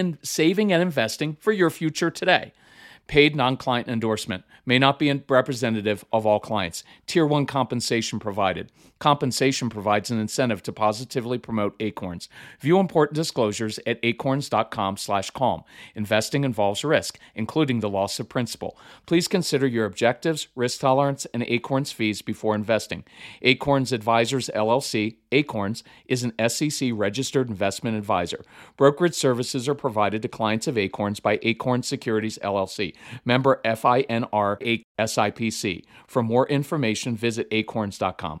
in saving and investing for your future today. Paid non client endorsement may not be representative of all clients. Tier 1 compensation provided. Compensation provides an incentive to positively promote Acorns. View important disclosures at acorns.com/calm. Investing involves risk, including the loss of principal. Please consider your objectives, risk tolerance, and Acorns fees before investing. Acorns Advisors LLC, Acorns, is an SEC registered investment advisor. Brokerage services are provided to clients of Acorns by Acorn Securities LLC, member FINRA SIPC. For more information, visit acorns.com.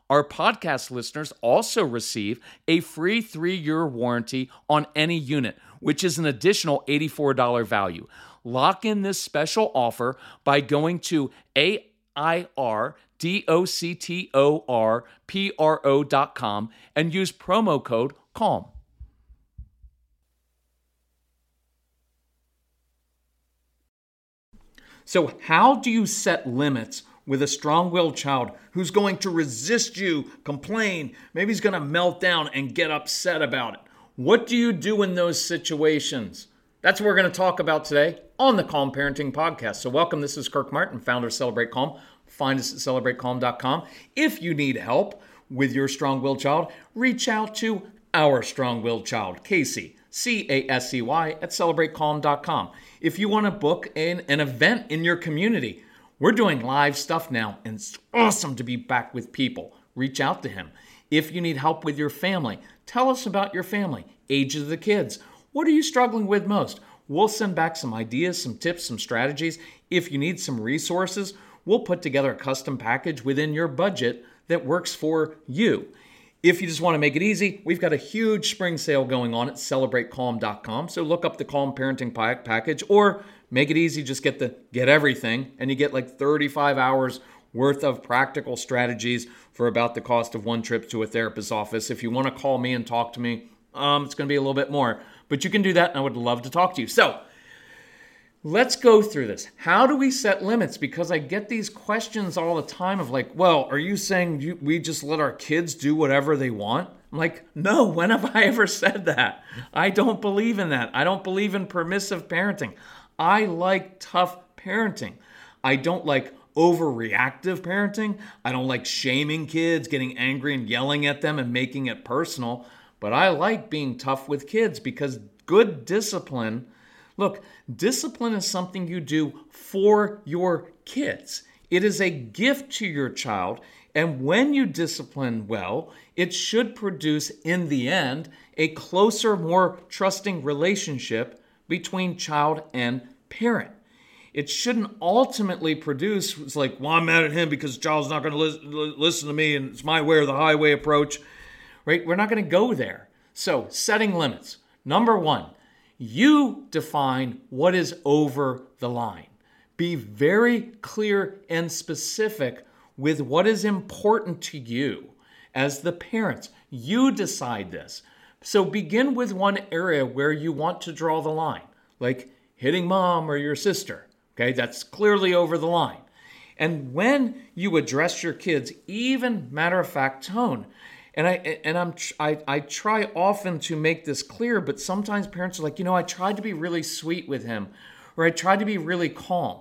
Our podcast listeners also receive a free three year warranty on any unit which is an additional $84 value. Lock in this special offer by going to A-I-R-D-O-C-T-O-R-P-R-O.com and use promo code CALM. So, how do you set limits with a strong willed child who's going to resist you, complain, maybe he's going to melt down and get upset about it? What do you do in those situations? That's what we're going to talk about today on the Calm Parenting Podcast. So, welcome. This is Kirk Martin, founder of Celebrate Calm. Find us at celebratecalm.com. If you need help with your strong willed child, reach out to our strong willed child, Casey, C A S C Y, at celebratecalm.com. If you want to book an, an event in your community, we're doing live stuff now, and it's awesome to be back with people. Reach out to him. If you need help with your family, tell us about your family, age of the kids. What are you struggling with most? We'll send back some ideas, some tips, some strategies. If you need some resources, we'll put together a custom package within your budget that works for you. If you just want to make it easy, we've got a huge spring sale going on at celebratecalm.com. So look up the Calm Parenting package or make it easy, just get the get everything and you get like 35 hours worth of practical strategies for about the cost of one trip to a therapist's office. If you want to call me and talk to me, um, it's going to be a little bit more, but you can do that, and I would love to talk to you. So, let's go through this. How do we set limits? Because I get these questions all the time of like, well, are you saying you, we just let our kids do whatever they want? I'm like, no, when have I ever said that? I don't believe in that. I don't believe in permissive parenting. I like tough parenting. I don't like overreactive parenting. I don't like shaming kids, getting angry and yelling at them and making it personal. But I like being tough with kids because good discipline, look, discipline is something you do for your kids. It is a gift to your child. And when you discipline well, it should produce, in the end, a closer, more trusting relationship between child and parent. It shouldn't ultimately produce it's like well i'm mad at him because charles not going to li- listen to me and it's my way or the highway approach. Right? We're not going to go there. So setting limits. Number one you define what is over the line. Be very clear and specific with what is important to you as the parents. You decide this. So begin with one area where you want to draw the line. Like hitting mom or your sister Okay, that's clearly over the line. And when you address your kids, even matter of fact tone, and I and I'm I, I try often to make this clear, but sometimes parents are like, you know, I tried to be really sweet with him, or I tried to be really calm.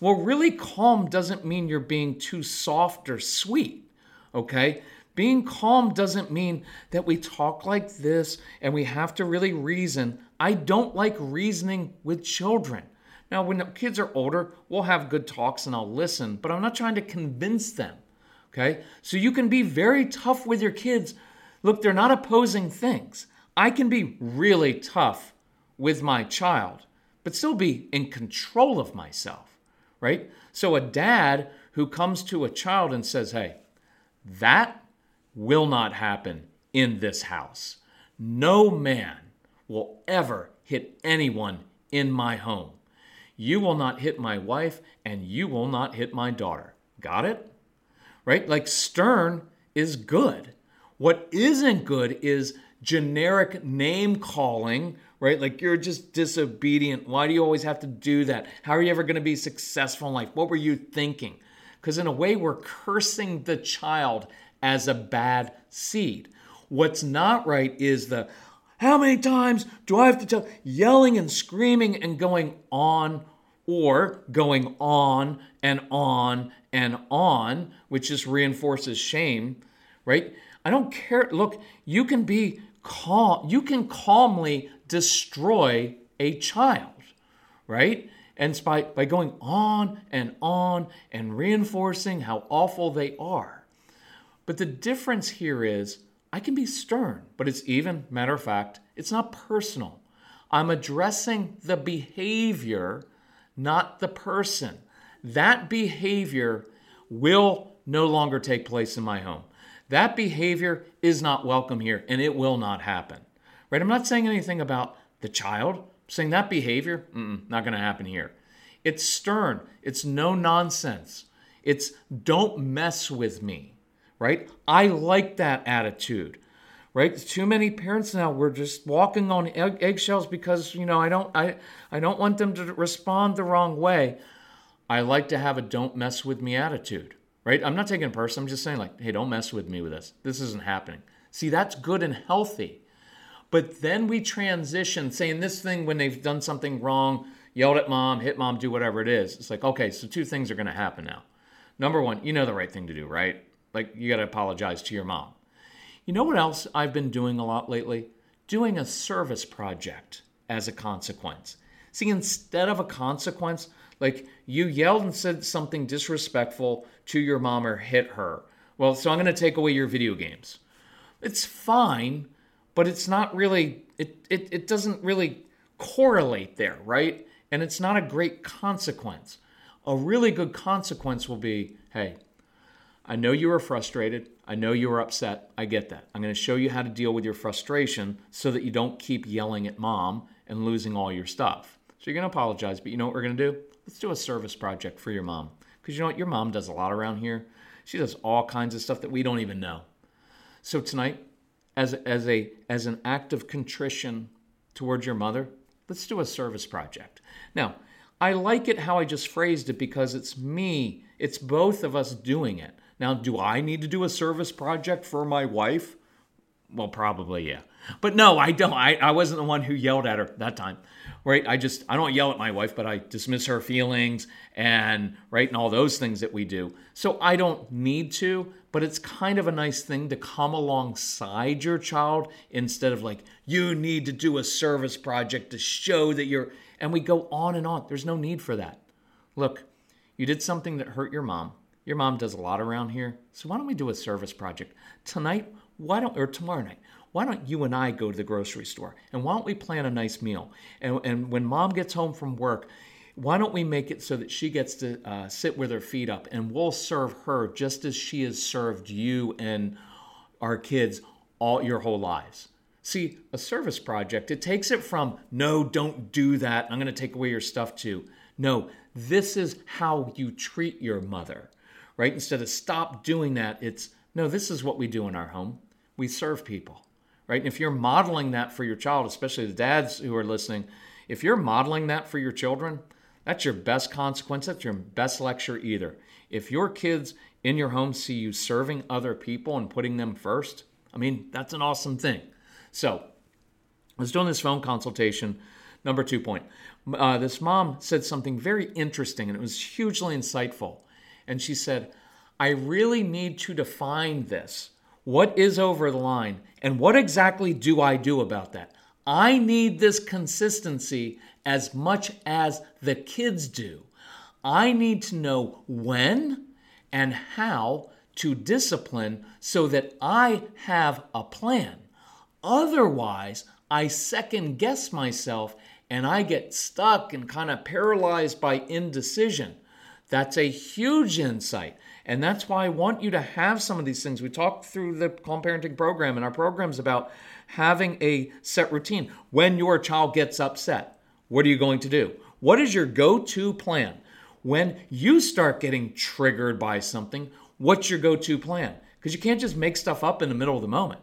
Well, really calm doesn't mean you're being too soft or sweet. Okay? Being calm doesn't mean that we talk like this and we have to really reason. I don't like reasoning with children. Now, when the kids are older, we'll have good talks and I'll listen, but I'm not trying to convince them. Okay? So you can be very tough with your kids. Look, they're not opposing things. I can be really tough with my child, but still be in control of myself, right? So a dad who comes to a child and says, hey, that will not happen in this house. No man will ever hit anyone in my home. You will not hit my wife, and you will not hit my daughter. Got it? Right? Like stern is good. What isn't good is generic name calling, right? Like you're just disobedient. Why do you always have to do that? How are you ever going to be successful in life? What were you thinking? Because in a way, we're cursing the child as a bad seed. What's not right is the how many times do I have to tell yelling and screaming and going on or going on and on and on, which just reinforces shame, right? I don't care. Look, you can be calm, you can calmly destroy a child, right? And by, by going on and on and reinforcing how awful they are. But the difference here is I can be stern, but it's even, matter of fact, it's not personal. I'm addressing the behavior, not the person. That behavior will no longer take place in my home. That behavior is not welcome here and it will not happen. Right? I'm not saying anything about the child. I'm saying that behavior, not going to happen here. It's stern. It's no nonsense. It's don't mess with me. Right? I like that attitude. Right? Too many parents now we're just walking on egg- eggshells because, you know, I don't I I don't want them to respond the wrong way. I like to have a don't mess with me attitude right? I'm not taking it personal. I'm just saying, like, hey, don't mess with me with this. This isn't happening. See, that's good and healthy. But then we transition saying this thing when they've done something wrong, yelled at mom, hit mom, do whatever it is. It's like, okay, so two things are going to happen now. Number one, you know the right thing to do, right? Like, you got to apologize to your mom. You know what else I've been doing a lot lately? Doing a service project as a consequence. See, instead of a consequence, like you yelled and said something disrespectful to your mom or hit her. Well, so I'm going to take away your video games. It's fine, but it's not really, it, it, it doesn't really correlate there, right? And it's not a great consequence. A really good consequence will be hey, I know you are frustrated. I know you are upset. I get that. I'm going to show you how to deal with your frustration so that you don't keep yelling at mom and losing all your stuff. So you're going to apologize, but you know what we're going to do? Let's do a service project for your mom. Because you know what? Your mom does a lot around here. She does all kinds of stuff that we don't even know. So tonight, as, as, a, as an act of contrition towards your mother, let's do a service project. Now, I like it how I just phrased it because it's me, it's both of us doing it. Now, do I need to do a service project for my wife? Well, probably, yeah. But no, I don't. I, I wasn't the one who yelled at her that time right? I just I don't yell at my wife, but I dismiss her feelings and right and all those things that we do. So I don't need to, but it's kind of a nice thing to come alongside your child instead of like you need to do a service project to show that you're and we go on and on. There's no need for that. Look, you did something that hurt your mom. Your mom does a lot around here. So why don't we do a service project tonight? Why don't or tomorrow night? why don't you and I go to the grocery store and why don't we plan a nice meal? And, and when mom gets home from work, why don't we make it so that she gets to uh, sit with her feet up and we'll serve her just as she has served you and our kids all your whole lives? See, a service project, it takes it from no, don't do that. I'm going to take away your stuff too. no, this is how you treat your mother, right? Instead of stop doing that, it's no, this is what we do in our home. We serve people right? And if you're modeling that for your child, especially the dads who are listening, if you're modeling that for your children, that's your best consequence. That's your best lecture either. If your kids in your home see you serving other people and putting them first, I mean, that's an awesome thing. So I was doing this phone consultation. Number two point. Uh, this mom said something very interesting and it was hugely insightful. And she said, I really need to define this. What is over the line? And what exactly do I do about that? I need this consistency as much as the kids do. I need to know when and how to discipline so that I have a plan. Otherwise, I second guess myself and I get stuck and kind of paralyzed by indecision. That's a huge insight. And that's why I want you to have some of these things. We talked through the Calm Parenting program, and our program's about having a set routine. When your child gets upset, what are you going to do? What is your go to plan? When you start getting triggered by something, what's your go to plan? Because you can't just make stuff up in the middle of the moment,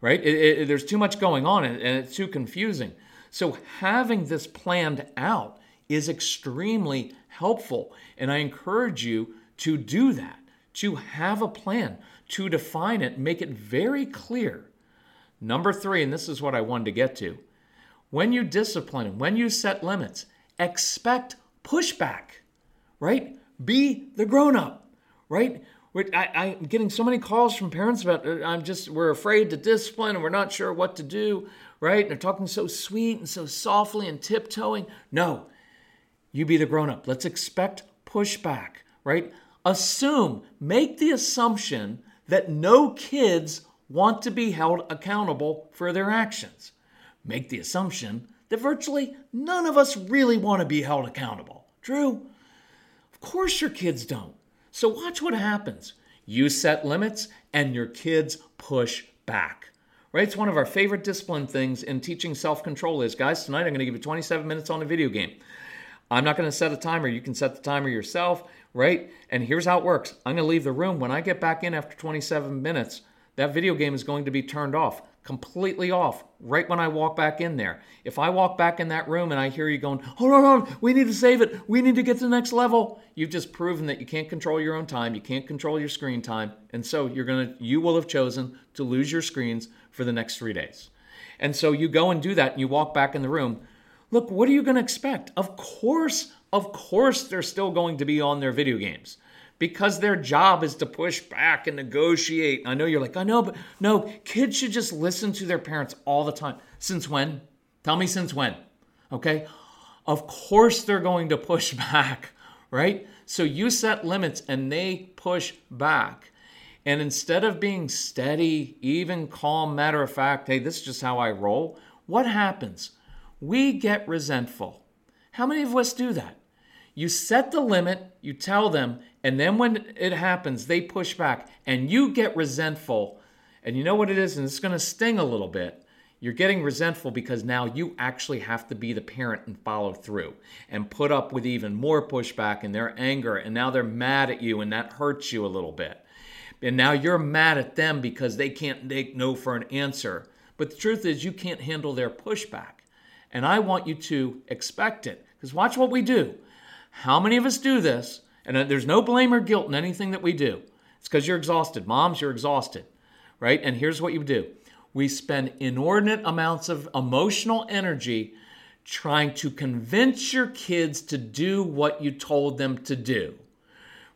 right? It, it, there's too much going on and, and it's too confusing. So, having this planned out is extremely helpful. And I encourage you to do that, to have a plan, to define it, make it very clear. Number three, and this is what I wanted to get to when you discipline, when you set limits, expect pushback right? Be the grown up, right? I, am getting so many calls from parents about uh, I'm just we're afraid to discipline and we're not sure what to do, right? And they're talking so sweet and so softly and tiptoeing. No, you be the grown up. Let's expect pushback, right? Assume, make the assumption that no kids want to be held accountable for their actions. Make the assumption that virtually none of us really want to be held accountable. True? Of course, your kids don't. So watch what happens. You set limits and your kids push back. Right? It's one of our favorite discipline things in teaching self control is guys, tonight I'm going to give you 27 minutes on a video game. I'm not going to set a timer. You can set the timer yourself, right? And here's how it works I'm going to leave the room. When I get back in after 27 minutes, that video game is going to be turned off completely off right when I walk back in there. If I walk back in that room and I hear you going, hold on, hold on, we need to save it, we need to get to the next level, you've just proven that you can't control your own time, you can't control your screen time, and so you're gonna, you will have chosen to lose your screens for the next three days. And so you go and do that and you walk back in the room. Look, what are you gonna expect? Of course, of course, they're still going to be on their video games because their job is to push back and negotiate. I know you're like, I know, but no, kids should just listen to their parents all the time. Since when? Tell me since when? Okay? Of course they're going to push back, right? So you set limits and they push back. And instead of being steady, even calm, matter of fact, hey, this is just how I roll, what happens? We get resentful. How many of us do that? You set the limit, you tell them, and then when it happens, they push back and you get resentful. And you know what it is? And it's going to sting a little bit. You're getting resentful because now you actually have to be the parent and follow through and put up with even more pushback and their anger. And now they're mad at you and that hurts you a little bit. And now you're mad at them because they can't take no for an answer. But the truth is, you can't handle their pushback. And I want you to expect it. Because watch what we do. How many of us do this? And uh, there's no blame or guilt in anything that we do. It's because you're exhausted. Moms, you're exhausted, right? And here's what you do we spend inordinate amounts of emotional energy trying to convince your kids to do what you told them to do,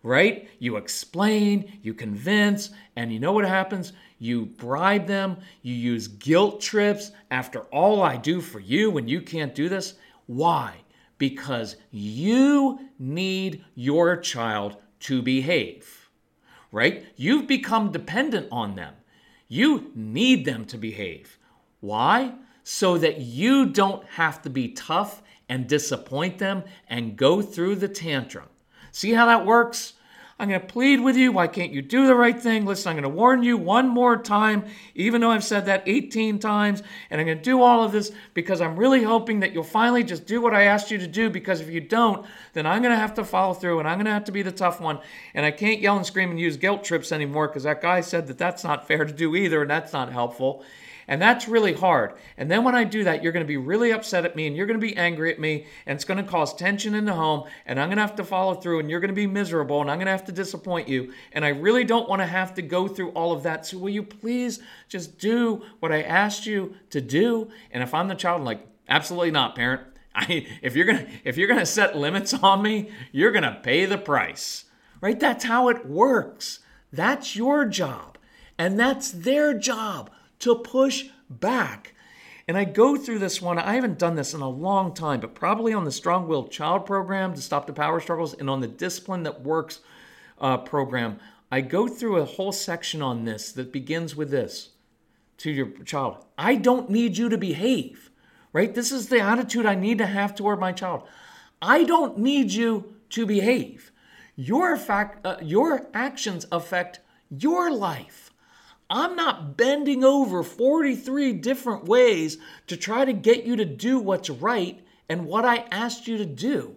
right? You explain, you convince, and you know what happens? You bribe them, you use guilt trips. After all I do for you when you can't do this, why? because you need your child to behave, right? You've become dependent on them. You need them to behave. Why? So that you don't have to be tough and disappoint them and go through the tantrum. See how that works? I'm going to plead with you. Why can't you do the right thing? Listen, I'm going to warn you one more time, even though I've said that 18 times. And I'm going to do all of this because I'm really hoping that you'll finally just do what I asked you to do. Because if you don't, then I'm going to have to follow through and I'm going to have to be the tough one. And I can't yell and scream and use guilt trips anymore because that guy said that that's not fair to do either. And that's not helpful. And that's really hard. And then when I do that, you're going to be really upset at me and you're going to be angry at me and it's going to cause tension in the home and I'm going to have to follow through and you're going to be miserable and I'm going to have to disappoint you, and I really don't want to have to go through all of that. So will you please just do what I asked you to do? And if I'm the child, I'm like, absolutely not, parent. I, if you're gonna if you're gonna set limits on me, you're gonna pay the price. Right? That's how it works. That's your job. And that's their job to push back. And I go through this one. I haven't done this in a long time, but probably on the Strong Willed Child program to stop the power struggles and on the Discipline That Works uh, program. I go through a whole section on this that begins with this to your child I don't need you to behave, right? This is the attitude I need to have toward my child. I don't need you to behave. Your, fact, uh, your actions affect your life. I'm not bending over 43 different ways to try to get you to do what's right and what I asked you to do.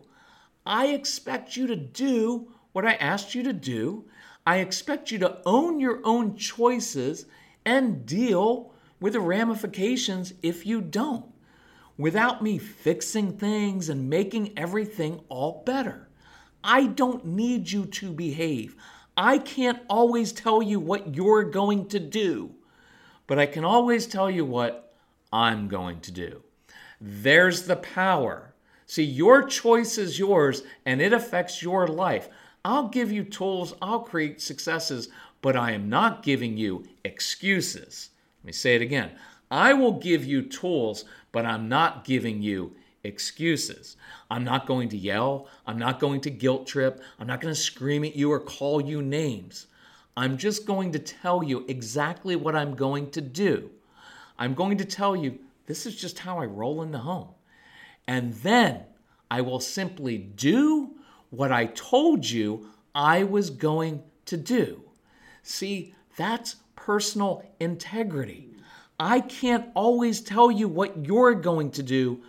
I expect you to do what I asked you to do. I expect you to own your own choices and deal with the ramifications if you don't, without me fixing things and making everything all better. I don't need you to behave. I can't always tell you what you're going to do, but I can always tell you what I'm going to do. There's the power. See, your choice is yours and it affects your life. I'll give you tools, I'll create successes, but I am not giving you excuses. Let me say it again. I will give you tools, but I'm not giving you excuses. I'm not going to yell. I'm not going to guilt trip. I'm not going to scream at you or call you names. I'm just going to tell you exactly what I'm going to do. I'm going to tell you this is just how I roll in the home. And then I will simply do what I told you I was going to do. See, that's personal integrity. I can't always tell you what you're going to do,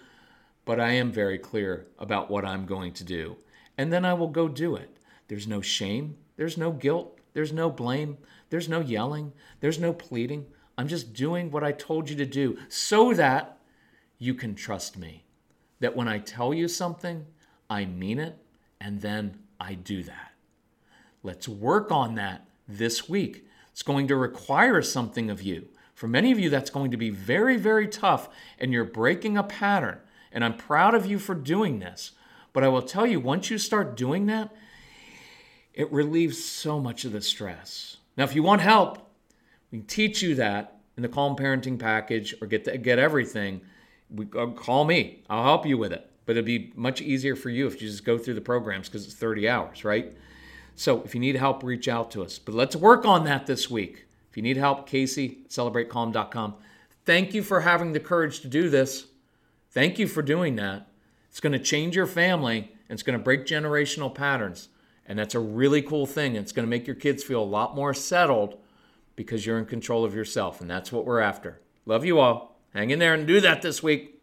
but I am very clear about what I'm going to do. And then I will go do it. There's no shame, there's no guilt, there's no blame, there's no yelling, there's no pleading. I'm just doing what I told you to do so that you can trust me. That when I tell you something, I mean it, and then I do that. Let's work on that this week. It's going to require something of you. For many of you, that's going to be very, very tough, and you're breaking a pattern. And I'm proud of you for doing this. But I will tell you, once you start doing that, it relieves so much of the stress. Now, if you want help, we can teach you that in the Calm Parenting package or get the, get everything. We, uh, call me. I'll help you with it. But it'd be much easier for you if you just go through the programs because it's 30 hours, right? So if you need help, reach out to us. But let's work on that this week. If you need help, Casey, celebratecalm.com. Thank you for having the courage to do this. Thank you for doing that. It's going to change your family and it's going to break generational patterns. And that's a really cool thing. It's going to make your kids feel a lot more settled because you're in control of yourself. And that's what we're after. Love you all. Hang in there and do that this week.